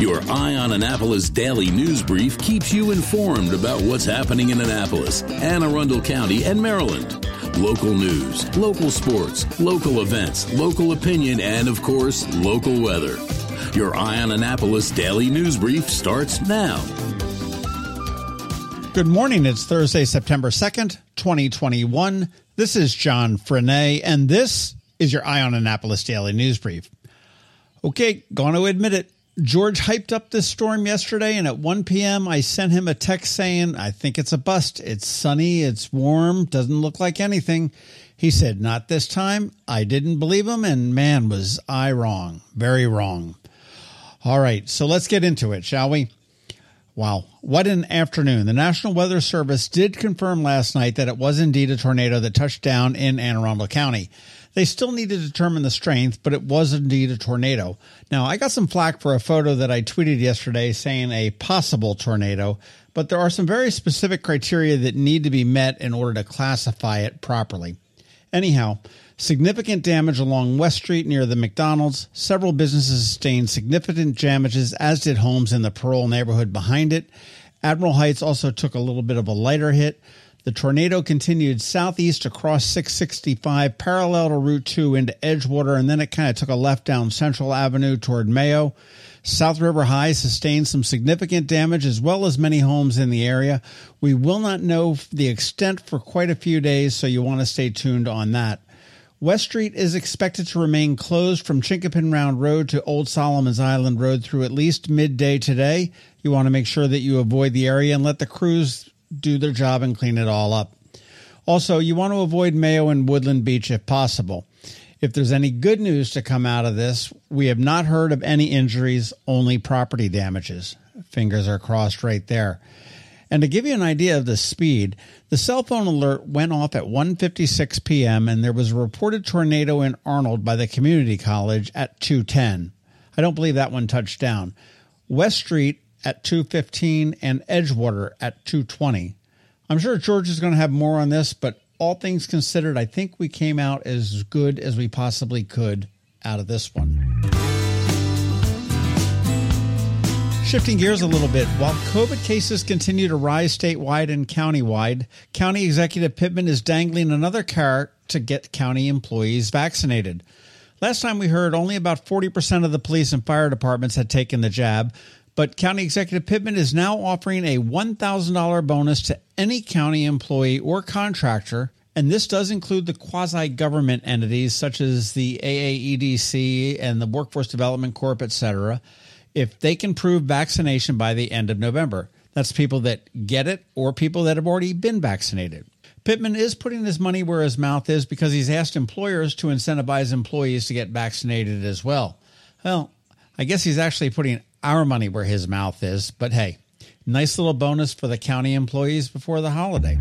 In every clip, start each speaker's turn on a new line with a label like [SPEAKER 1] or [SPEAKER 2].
[SPEAKER 1] Your Eye on Annapolis daily news brief keeps you informed about what's happening in Annapolis, Anne Arundel County, and Maryland. Local news, local sports, local events, local opinion, and of course, local weather. Your Eye on Annapolis daily news brief starts now.
[SPEAKER 2] Good morning. It's Thursday, September 2nd, 2021. This is John Frenaye, and this is your Eye on Annapolis daily news brief. Okay, going to admit it. George hyped up this storm yesterday, and at 1 p.m., I sent him a text saying, I think it's a bust. It's sunny, it's warm, doesn't look like anything. He said, Not this time. I didn't believe him, and man, was I wrong. Very wrong. All right, so let's get into it, shall we? Wow, what an afternoon. The National Weather Service did confirm last night that it was indeed a tornado that touched down in Anne Arundel County. They still need to determine the strength, but it was indeed a tornado. Now, I got some flack for a photo that I tweeted yesterday saying a possible tornado, but there are some very specific criteria that need to be met in order to classify it properly. Anyhow, significant damage along West Street near the McDonald's. Several businesses sustained significant damages, as did homes in the Parole neighborhood behind it. Admiral Heights also took a little bit of a lighter hit. The tornado continued southeast across 665, parallel to Route 2 into Edgewater, and then it kind of took a left down Central Avenue toward Mayo. South River High sustained some significant damage as well as many homes in the area. We will not know the extent for quite a few days, so you want to stay tuned on that. West Street is expected to remain closed from Chinquapin Round Road to Old Solomon's Island Road through at least midday today. You want to make sure that you avoid the area and let the crews do their job and clean it all up. Also, you want to avoid Mayo and Woodland Beach if possible. If there's any good news to come out of this, we have not heard of any injuries, only property damages. Fingers are crossed right there. And to give you an idea of the speed, the cell phone alert went off at 1:56 p.m. and there was a reported tornado in Arnold by the community college at 2:10. I don't believe that one touched down. West Street at 215 and Edgewater at 220. I'm sure George is going to have more on this, but all things considered, I think we came out as good as we possibly could out of this one. Shifting gears a little bit, while COVID cases continue to rise statewide and countywide, County Executive Pittman is dangling another carrot to get county employees vaccinated. Last time we heard, only about 40% of the police and fire departments had taken the jab, but County Executive Pittman is now offering a $1,000 bonus to any county employee or contractor. And this does include the quasi government entities such as the AAEDC and the Workforce Development Corp, et cetera, if they can prove vaccination by the end of November. That's people that get it or people that have already been vaccinated. Pittman is putting his money where his mouth is because he's asked employers to incentivize employees to get vaccinated as well. Well, I guess he's actually putting our money where his mouth is. But hey, nice little bonus for the county employees before the holiday.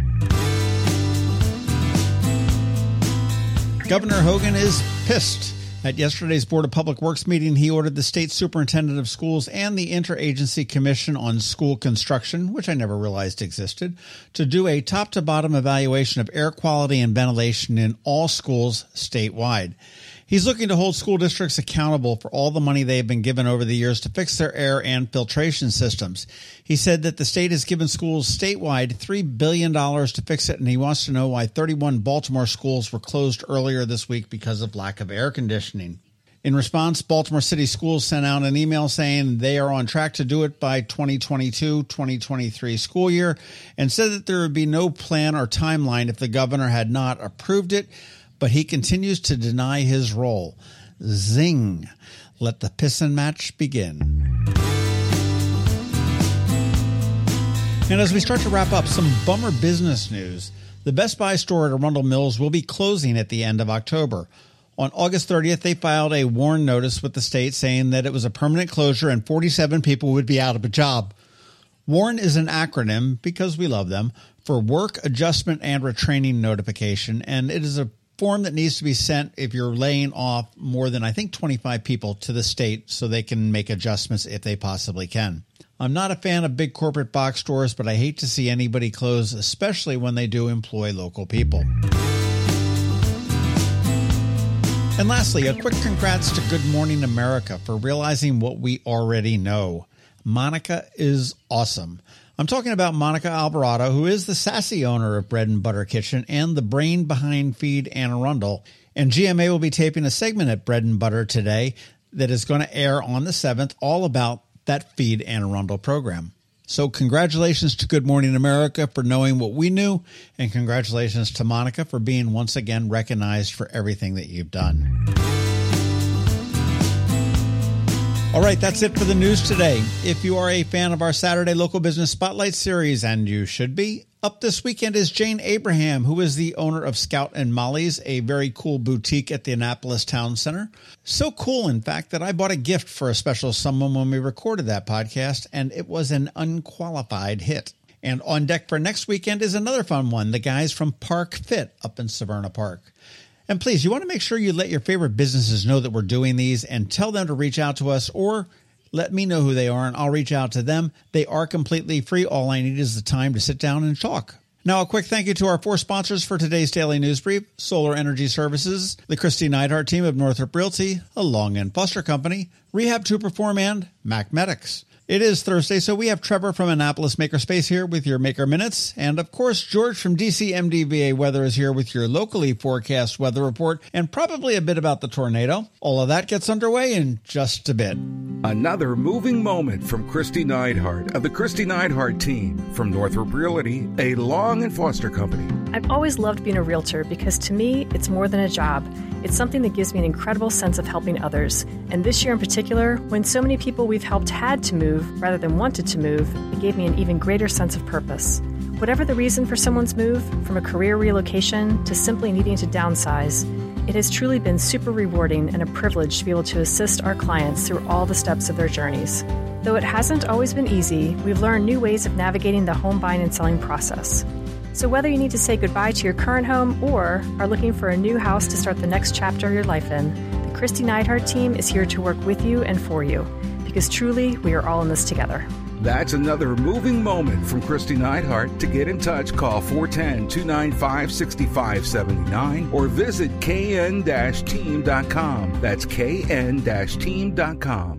[SPEAKER 2] Governor Hogan is pissed. At yesterday's Board of Public Works meeting, he ordered the state superintendent of schools and the Interagency Commission on School Construction, which I never realized existed, to do a top to bottom evaluation of air quality and ventilation in all schools statewide. He's looking to hold school districts accountable for all the money they have been given over the years to fix their air and filtration systems. He said that the state has given schools statewide $3 billion to fix it, and he wants to know why 31 Baltimore schools were closed earlier this week because of lack of air conditioning. In response, Baltimore City Schools sent out an email saying they are on track to do it by 2022 2023 school year and said that there would be no plan or timeline if the governor had not approved it but he continues to deny his role. Zing. Let the pissin' match begin. And as we start to wrap up, some bummer business news. The Best Buy store at Arundel Mills will be closing at the end of October. On August 30th, they filed a warn notice with the state saying that it was a permanent closure and 47 people would be out of a job. WARN is an acronym, because we love them, for Work Adjustment and Retraining Notification, and it is a form that needs to be sent if you're laying off more than I think 25 people to the state so they can make adjustments if they possibly can. I'm not a fan of big corporate box stores, but I hate to see anybody close, especially when they do employ local people. And lastly, a quick congrats to Good Morning America for realizing what we already know. Monica is awesome. I'm talking about Monica Alvarado, who is the sassy owner of Bread and Butter Kitchen and the brain behind Feed Anne Arundel. And GMA will be taping a segment at Bread and Butter today that is going to air on the 7th, all about that Feed Anne Arundel program. So, congratulations to Good Morning America for knowing what we knew, and congratulations to Monica for being once again recognized for everything that you've done. All right, that's it for the news today. If you are a fan of our Saturday Local Business Spotlight series, and you should be, up this weekend is Jane Abraham, who is the owner of Scout and Molly's, a very cool boutique at the Annapolis Town Center. So cool, in fact, that I bought a gift for a special someone when we recorded that podcast, and it was an unqualified hit. And on deck for next weekend is another fun one the guys from Park Fit up in Severna Park. And please, you want to make sure you let your favorite businesses know that we're doing these and tell them to reach out to us or let me know who they are and I'll reach out to them. They are completely free. All I need is the time to sit down and talk. Now, a quick thank you to our four sponsors for today's daily news brief Solar Energy Services, the Kristi Neidhardt team of Northrop Realty, a Long and Foster Company, Rehab 2 Perform, and Mac Medics. It is Thursday, so we have Trevor from Annapolis Makerspace here with your Maker Minutes. And of course, George from DC MDVA Weather is here with your locally forecast weather report and probably a bit about the tornado. All of that gets underway in just a bit.
[SPEAKER 3] Another moving moment from Kristi Neidhardt of the Kristi Neidhardt team from Northrop Realty, a Long and Foster company.
[SPEAKER 4] I've always loved being a realtor because to me, it's more than a job. It's something that gives me an incredible sense of helping others. And this year in particular, when so many people we've helped had to move, rather than wanted to move, it gave me an even greater sense of purpose. Whatever the reason for someone's move, from a career relocation to simply needing to downsize, it has truly been super rewarding and a privilege to be able to assist our clients through all the steps of their journeys. Though it hasn't always been easy, we've learned new ways of navigating the home buying and selling process. So, whether you need to say goodbye to your current home or are looking for a new house to start the next chapter of your life in, the Kristi Neidhardt team is here to work with you and for you because truly we are all in this together.
[SPEAKER 3] That's another moving moment from Kristi Neidhardt. To get in touch, call 410 295 6579 or visit kn team.com. That's kn team.com.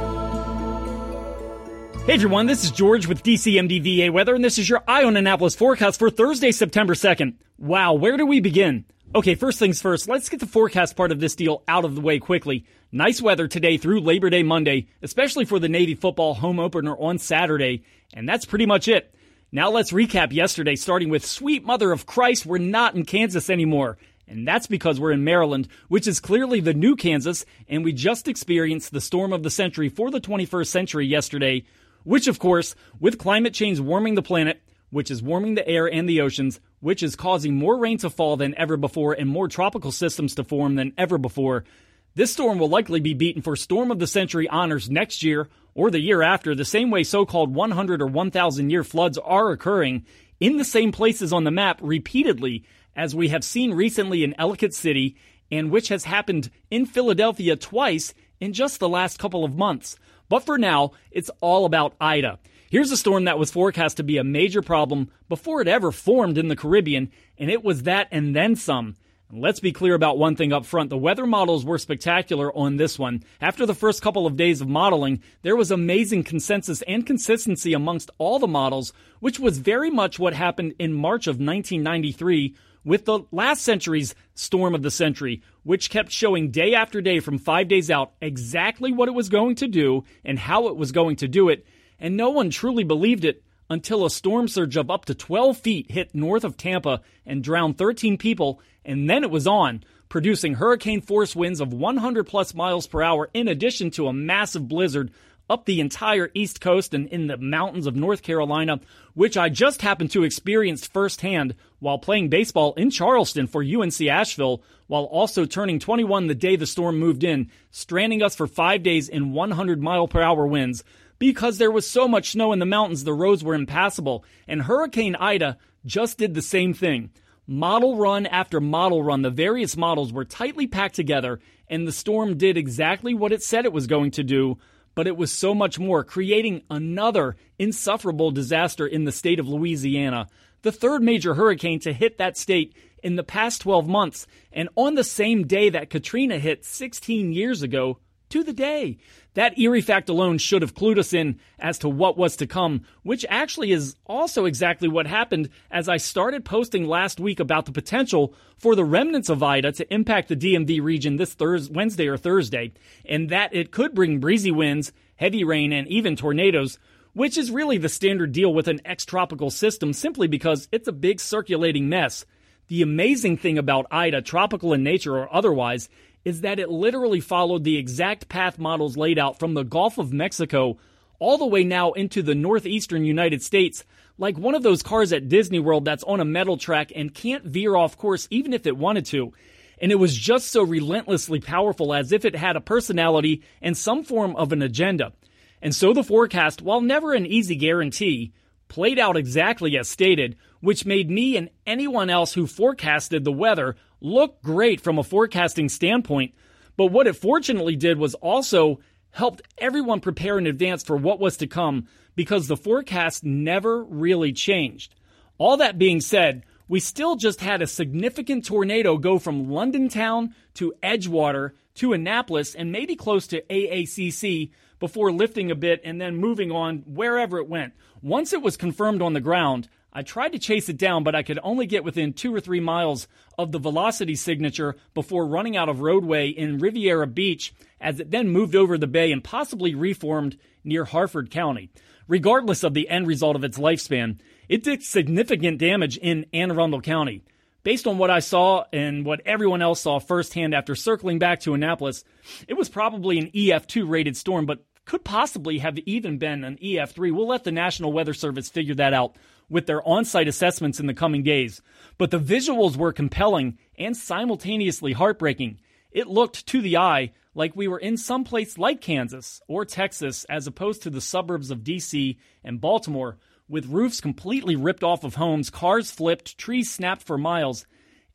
[SPEAKER 5] Hey everyone, this is George with DCMDVA weather, and this is your Eye on Annapolis forecast for Thursday, September 2nd. Wow, where do we begin? Okay, first things first, let's get the forecast part of this deal out of the way quickly. Nice weather today through Labor Day Monday, especially for the Navy football home opener on Saturday, and that's pretty much it. Now let's recap yesterday, starting with Sweet Mother of Christ, we're not in Kansas anymore. And that's because we're in Maryland, which is clearly the new Kansas, and we just experienced the storm of the century for the 21st century yesterday, which, of course, with climate change warming the planet, which is warming the air and the oceans, which is causing more rain to fall than ever before and more tropical systems to form than ever before. This storm will likely be beaten for Storm of the Century honors next year or the year after, the same way so called 100 or 1,000 year floods are occurring in the same places on the map repeatedly, as we have seen recently in Ellicott City, and which has happened in Philadelphia twice in just the last couple of months. But for now, it's all about Ida. Here's a storm that was forecast to be a major problem before it ever formed in the Caribbean, and it was that and then some. let's be clear about one thing up front. The weather models were spectacular on this one. After the first couple of days of modeling, there was amazing consensus and consistency amongst all the models, which was very much what happened in March of 1993 with the last century's storm of the century, which kept showing day after day from five days out exactly what it was going to do and how it was going to do it. And no one truly believed it until a storm surge of up to 12 feet hit north of Tampa and drowned 13 people, and then it was on, producing hurricane force winds of 100 plus miles per hour in addition to a massive blizzard up the entire East Coast and in the mountains of North Carolina, which I just happened to experience firsthand while playing baseball in Charleston for UNC Asheville, while also turning 21 the day the storm moved in, stranding us for five days in 100 mile per hour winds. because there was so much snow in the mountains the roads were impassable. And Hurricane Ida just did the same thing. Model run after model run, the various models were tightly packed together, and the storm did exactly what it said it was going to do, but it was so much more, creating another insufferable disaster in the state of Louisiana, the third major hurricane to hit that state in the past 12 months, and on the same day that Katrina hit 16 years ago, to the day. That eerie fact alone should have clued us in as to what was to come, which actually is also exactly what happened as I started posting last week about the potential for the remnants of Ida to impact the DMV region this Thursday, Wednesday or Thursday, and that it could bring breezy winds, heavy rain, and even tornadoes, which is really the standard deal with an ex-tropical system simply because it's a big circulating mess. The amazing thing about Ida, tropical in nature or otherwise, is that it literally followed the exact path models laid out from the Gulf of Mexico all the way now into the northeastern United States, like one of those cars at Disney World that's on a metal track and can't veer off course even if it wanted to. And it was just so relentlessly powerful as if it had a personality and some form of an agenda. And so the forecast, while never an easy guarantee, played out exactly as stated, which made me and anyone else who forecasted the weather look great from a forecasting standpoint. But what it fortunately did was also helped everyone prepare in advance for what was to come because the forecast never really changed. All that being said, we still just had a significant tornado go from London town to Edgewater to Annapolis and maybe close to AACC before lifting a bit and then moving on wherever it went. Once it was confirmed on the ground, I tried to chase it down, but I could only get within two or three miles of the velocity signature before running out of roadway in Riviera Beach as it then moved over the bay and possibly reformed near Harford County. Regardless of the end result of its lifespan, it did significant damage in Anne Arundel County. Based on what I saw and what everyone else saw firsthand after circling back to Annapolis, it was probably an EF2 rated storm, but could possibly have even been an EF3. We'll let the National Weather Service figure that out with their on site assessments in the coming days. But the visuals were compelling and simultaneously heartbreaking. It looked to the eye like we were in some place like Kansas or Texas as opposed to the suburbs of DC and Baltimore, with roofs completely ripped off of homes, cars flipped, trees snapped for miles,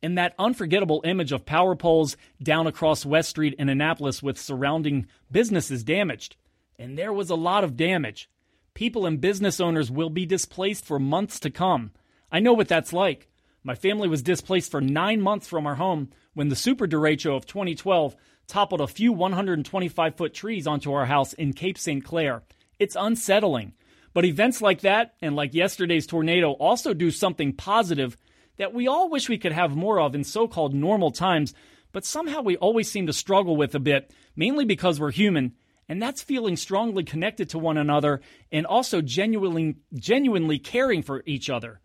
[SPEAKER 5] and that unforgettable image of power poles down across West Street in Annapolis with surrounding businesses damaged. And there was a lot of damage. People and business owners will be displaced for months to come. I know what that's like. My family was displaced for nine months from our home when the super derecho of 2012 toppled a few 125 foot trees onto our house in Cape St. Clair. It's unsettling. But events like that, and like yesterday's tornado, also do something positive that we all wish we could have more of in so called normal times, but somehow we always seem to struggle with a bit, mainly because we're human and that's feeling strongly connected to one another and also genuinely genuinely caring for each other.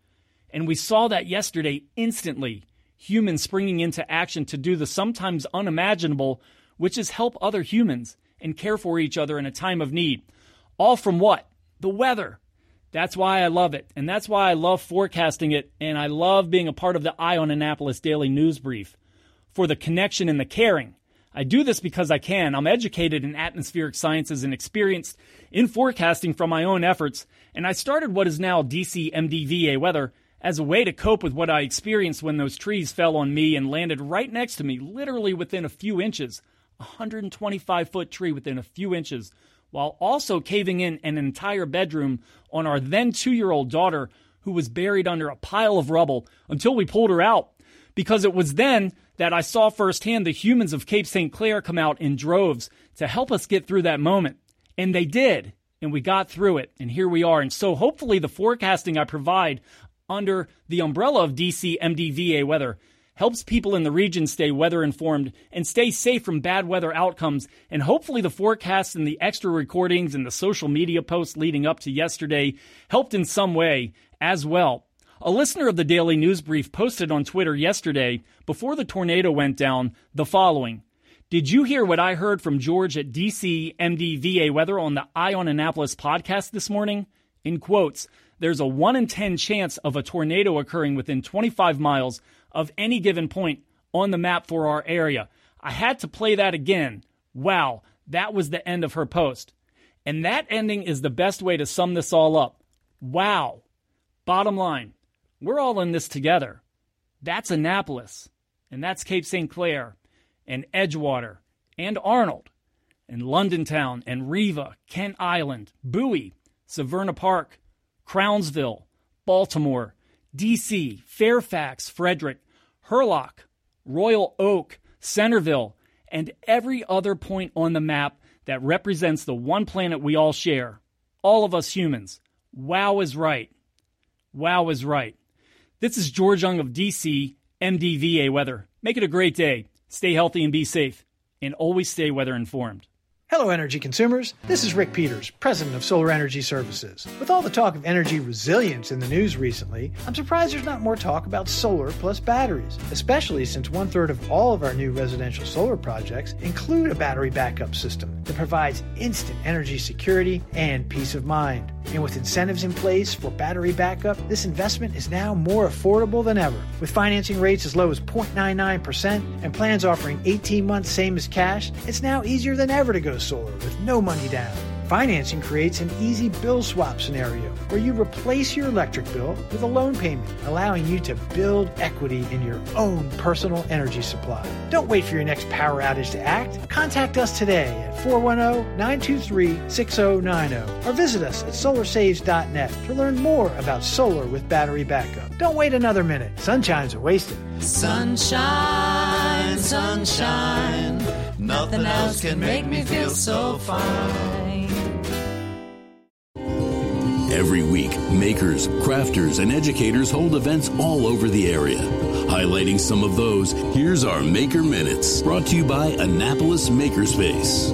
[SPEAKER 5] And we saw that yesterday instantly. Humans springing into action to do the sometimes unimaginable, which is help other humans and care for each other in a time of need. All from what? The weather. That's why I love it. And that's why I love forecasting it. And I love being a part of the Eye on Annapolis Daily News Brief for the connection and the caring I do this because I can. I'm educated in atmospheric sciences and experienced in forecasting from my own efforts, and I started what is now DC MDVA weather as a way to cope with what I experienced when those trees fell on me and landed right next to me, literally within a few inches. A 125 foot tree within a few inches, while also caving in an entire bedroom on our then two year old daughter who was buried under a pile of rubble until we pulled her out. Because it was then that I saw firsthand the humans of Cape St. Clair come out in droves to help us get through that moment. And they did. And we got through it. And here we are. And so hopefully the forecasting I provide under the umbrella of DC MDVA weather helps people in the region stay weather informed and stay safe from bad weather outcomes. And hopefully, the forecasts and the extra recordings and the social media posts leading up to yesterday helped in some way as well. A listener of the Daily News Brief posted on Twitter yesterday, before the tornado went down, the following. Did you hear what I heard from George at DC MDVA Weather on the Eye on Annapolis podcast this morning? In quotes, there's a 1 in 10 chance of a tornado occurring within 25 miles of any given point on the map for our area. I had to play that again. Wow, that was the end of her post. And that ending is the best way to sum this all up. Wow. Bottom line, we're all in this together. That's Annapolis, and that's Cape St. Clair, and Edgewater, and Arnold, and London Town, and Riva, Kent Island, Bowie, Severna Park, Crownsville, Baltimore, D.C., Fairfax, Frederick, Hurlock, Royal Oak, Centreville, and every other point on the map that represents the one planet we all share. All of us humans. Wow is right. Wow is right. This is George Young of DC, MDVA Weather. Make it a great day. Stay healthy and be safe. And always stay weather informed.
[SPEAKER 6] Hello, energy consumers. This is Rick Peters, president of Solar Energy Services. With all the talk of energy resilience in the news recently, I'm surprised there's not more talk about solar plus batteries, especially since one third of all of our new residential solar projects include a battery backup system that provides instant energy security and peace of mind. And with incentives in place for battery backup, this investment is now more affordable than ever. With financing rates as low as 0.99% and plans offering 18 months same as cash, it's now easier than ever to go solar with no money down. Financing creates an easy bill swap scenario where you replace your electric bill with a loan payment, allowing you to build equity in your own personal energy supply. Don't wait for your next power outage to act. Contact us today at 410 923 6090 or visit us at solarsaves.net to learn more about solar with battery backup. Don't wait another minute. Sunshine's a wasted.
[SPEAKER 7] Sunshine, sunshine. Nothing else can make me feel so fine.
[SPEAKER 1] Every week, makers, crafters, and educators hold events all over the area. Highlighting some of those, here's our Maker Minutes, brought to you by Annapolis Makerspace.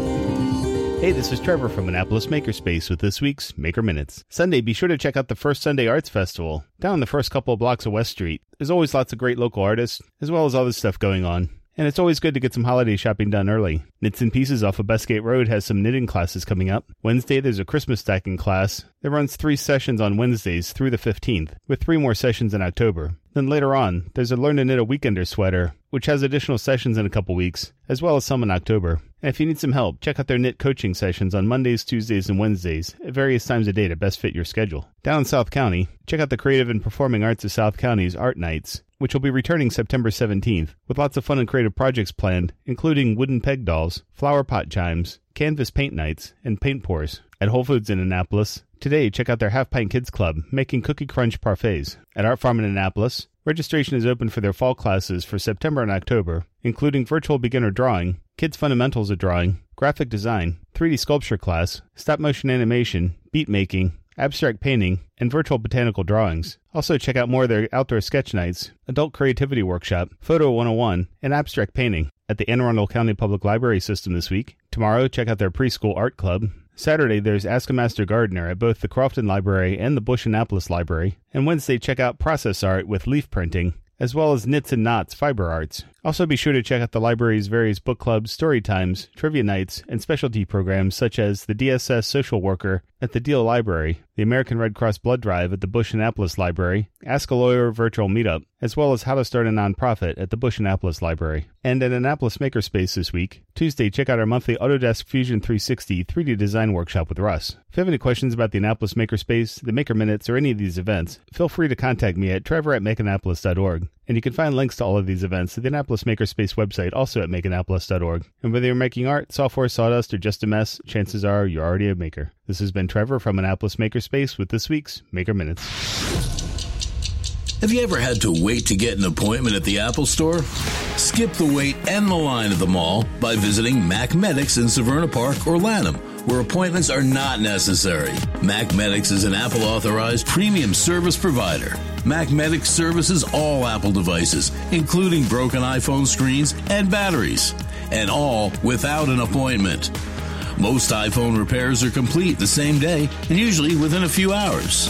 [SPEAKER 8] Hey, this is Trevor from Annapolis Makerspace with this week's Maker Minutes. Sunday, be sure to check out the First Sunday Arts Festival down the first couple of blocks of West Street. There's always lots of great local artists, as well as other stuff going on. And it's always good to get some holiday shopping done early. Knits and Pieces off of Bestgate Road has some knitting classes coming up. Wednesday, there's a Christmas stacking class that runs three sessions on Wednesdays through the 15th, with three more sessions in October. Then later on, there's a Learn to Knit a Weekender sweater, which has additional sessions in a couple weeks, as well as some in October. And if you need some help, check out their knit coaching sessions on Mondays, Tuesdays, and Wednesdays at various times of day to best fit your schedule. Down in South County, check out the Creative and Performing Arts of South County's Art Nights, which will be returning September 17th, with lots of fun and creative projects planned, including wooden peg dolls, flower pot chimes, canvas paint nights, and paint pours. At Whole Foods in Annapolis, today check out their Half Pint Kids Club making Cookie Crunch parfaits. At Art Farm in Annapolis, registration is open for their fall classes for September and October, including virtual beginner drawing, kids fundamentals of drawing, graphic design, 3D sculpture class, stop motion animation, beat making, abstract painting, and virtual botanical drawings. Also, check out more of their outdoor sketch nights, adult creativity workshop, photo 101, and abstract painting at the Anne Arundel County Public Library System this week. Tomorrow, check out their preschool art club. Saturday, there's Ask a Master Gardener at both the Crofton Library and the Busch Annapolis Library. And Wednesday, check out Process Art with leaf printing, as well as Knits and Knots Fiber Arts. Also, be sure to check out the library's various book clubs, story times, trivia nights, and specialty programs such as the DSS Social Worker at the Deale Library, the American Red Cross Blood Drive at the Busch Annapolis Library, Ask a Lawyer Virtual Meetup, as well as How to Start a Nonprofit at the Busch Annapolis Library. And at Annapolis Makerspace this week, Tuesday, check out our monthly Autodesk Fusion 360 3D Design Workshop with Russ. If you have any questions about the Annapolis Makerspace, the Maker Minutes, or any of these events, feel free to contact me at trevor at makeannapolis.org. And you can find links to all of these events at the Annapolis Makerspace website, also at makeannapolis.org. And whether you're making art, software, sawdust, or just a mess, chances are you're already a maker. This has been Trevor from Annapolis Makerspace with this week's Maker Minutes.
[SPEAKER 1] Have you ever had to wait to get an appointment at the Apple Store? Skip the wait and the line at the mall by visiting Mac Medics in Severna Park or Lanham, where appointments are not necessary. Mac Medics is an Apple authorized premium service provider. Mac Medics services all Apple devices, including broken iPhone screens and batteries, and all without an appointment. Most iPhone repairs are complete the same day and usually within a few hours.